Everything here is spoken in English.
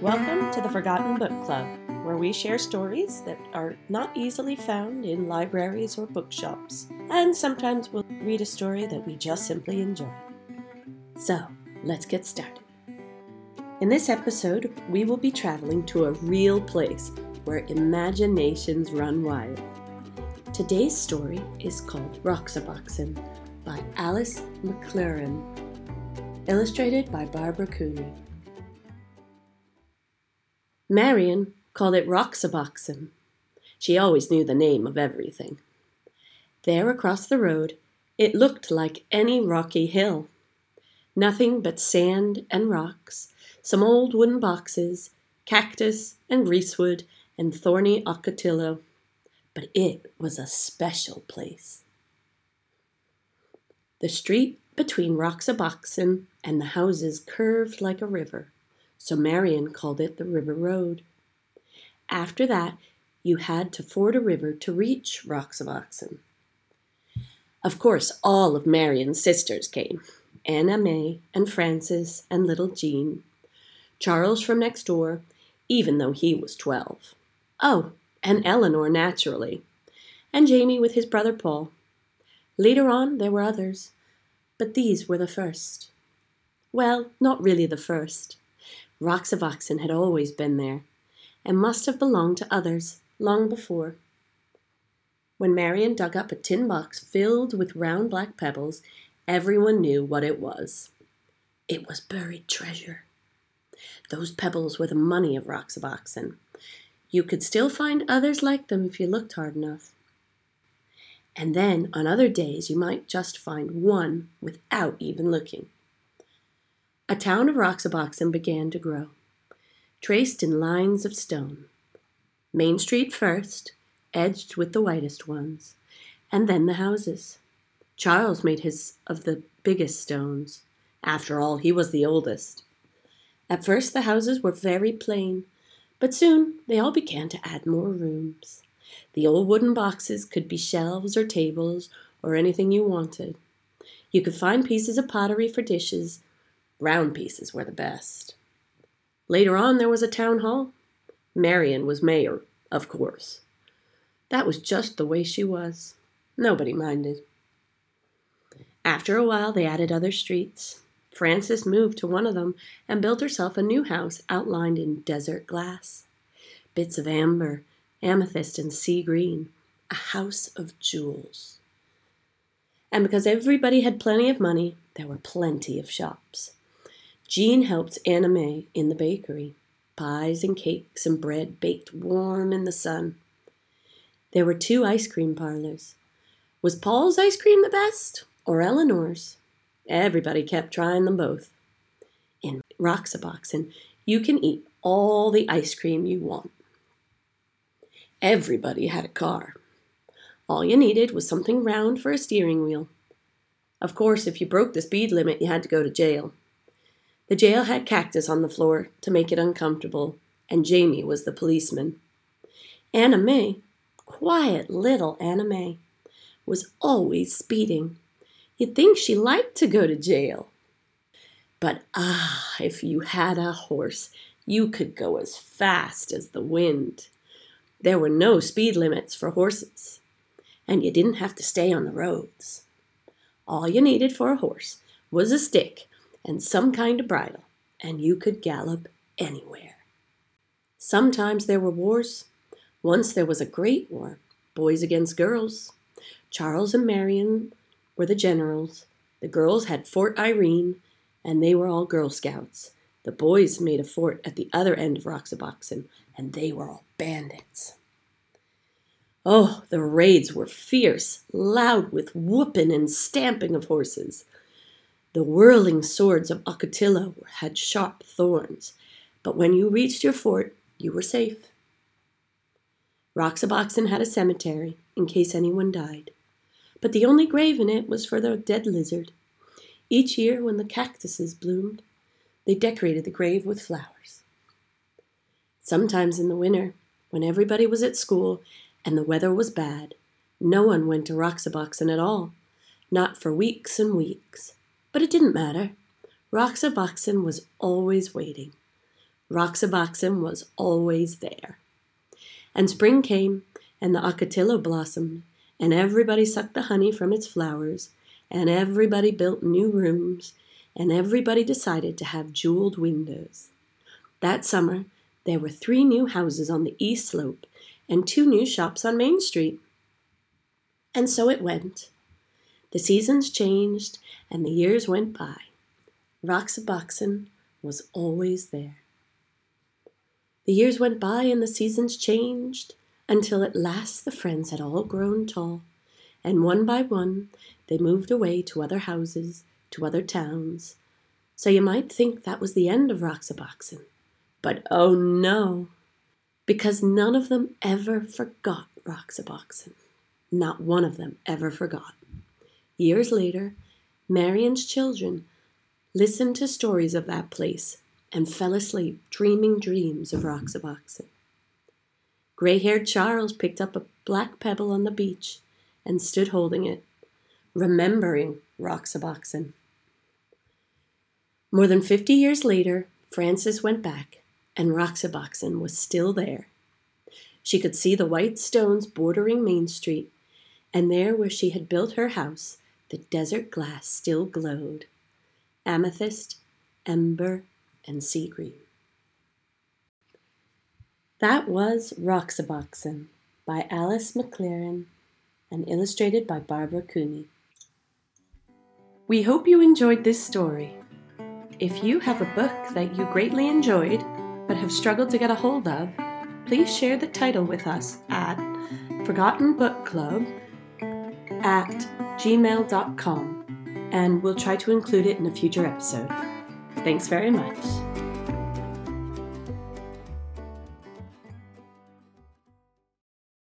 Welcome to the Forgotten Book Club, where we share stories that are not easily found in libraries or bookshops, and sometimes we'll read a story that we just simply enjoy. So, let's get started. In this episode, we will be traveling to a real place where imaginations run wild. Today's story is called Roxaboxen by Alice McLerran, illustrated by Barbara Cooney. Marian called it Roxaboxen. She always knew the name of everything. There across the road, it looked like any rocky hill. Nothing but sand and rocks, some old wooden boxes, cactus and greasewood, and thorny ocotillo. But it was a special place. The street between Roxaboxen and the houses curved like a river, so Marian called it the River Road. After that, you had to ford a river to reach Roxaboxen. Of course, all of Marian's sisters came Anna May and Frances and little Jean, Charles from next door, even though he was twelve. Oh, and Eleanor, naturally, and Jamie with his brother Paul. Later on, there were others, but these were the first. Well, not really the first. Roxaboxen had always been there, and must have belonged to others long before. When Marian dug up a tin box filled with round black pebbles, everyone knew what it was. It was buried treasure. Those pebbles were the money of Roxaboxen. You could still find others like them if you looked hard enough. And then on other days you might just find one without even looking. A town of Roxaboxen began to grow, traced in lines of stone. Main Street first, edged with the whitest ones, and then the houses. Charles made his of the biggest stones. After all, he was the oldest. At first, the houses were very plain, but soon they all began to add more rooms. The old wooden boxes could be shelves or tables or anything you wanted. You could find pieces of pottery for dishes. Round pieces were the best. Later on, there was a town hall. Marian was mayor, of course. That was just the way she was. Nobody minded. After a while, they added other streets. Frances moved to one of them and built herself a new house outlined in desert glass. Bits of amber amethyst and sea green, a house of jewels. And because everybody had plenty of money, there were plenty of shops. Jean helped Anna May in the bakery, pies and cakes and bread baked warm in the sun. There were two ice cream parlors. Was Paul's ice cream the best or Eleanor's? Everybody kept trying them both. In Roxaboxen, you can eat all the ice cream you want. Everybody had a car. All you needed was something round for a steering wheel. Of course, if you broke the speed limit, you had to go to jail. The jail had cactus on the floor to make it uncomfortable, and Jamie was the policeman. Anna May, quiet little Anna May, was always speeding. You'd think she liked to go to jail. But ah, if you had a horse, you could go as fast as the wind. There were no speed limits for horses, and you didn't have to stay on the roads. All you needed for a horse was a stick and some kind of bridle, and you could gallop anywhere. Sometimes there were wars. Once there was a great war, boys against girls. Charles and Marian were the generals. The girls had Fort Irene, and they were all Girl Scouts. The boys made a fort at the other end of Roxaboxen, and they were all bandits. Oh, the raids were fierce, loud with whooping and stamping of horses. The whirling swords of Ocotillo had sharp thorns, but when you reached your fort, you were safe. Roxaboxen had a cemetery in case anyone died, but the only grave in it was for the dead lizard. Each year, when the cactuses bloomed, they decorated the grave with flowers. Sometimes in the winter, when everybody was at school and the weather was bad, no one went to Roxaboxen at all, not for weeks and weeks. But it didn't matter. Roxaboxen was always waiting. Roxaboxen was always there. And spring came, and the ocotillo blossomed, and everybody sucked the honey from its flowers, and everybody built new rooms, and everybody decided to have jeweled windows. That summer, there were three new houses on the east slope and two new shops on Main Street. And so it went. The seasons changed and the years went by. Roxaboxen was always there. The years went by and the seasons changed until at last the friends had all grown tall, and one by one they moved away to other houses, to other towns. So you might think that was the end of Roxaboxen. But oh no, because none of them ever forgot Roxaboxen. Not one of them ever forgot. Years later, Marian's children listened to stories of that place and fell asleep dreaming dreams of Roxaboxen. Gray haired Charles picked up a black pebble on the beach and stood holding it, remembering Roxaboxen. More than fifty years later, Frances went back, and Roxaboxen was still there. She could see the white stones bordering Main Street, and there where she had built her house, the desert glass still glowed amethyst, ember, and sea green. That was Roxaboxen by Alice McLerran and illustrated by Barbara Cooney. We hope you enjoyed this story. If you have a book that you greatly enjoyed but have struggled to get a hold of, please share the title with us at Forgotten Book Club at gmail.com and we'll try to include it in a future episode. Thanks very much.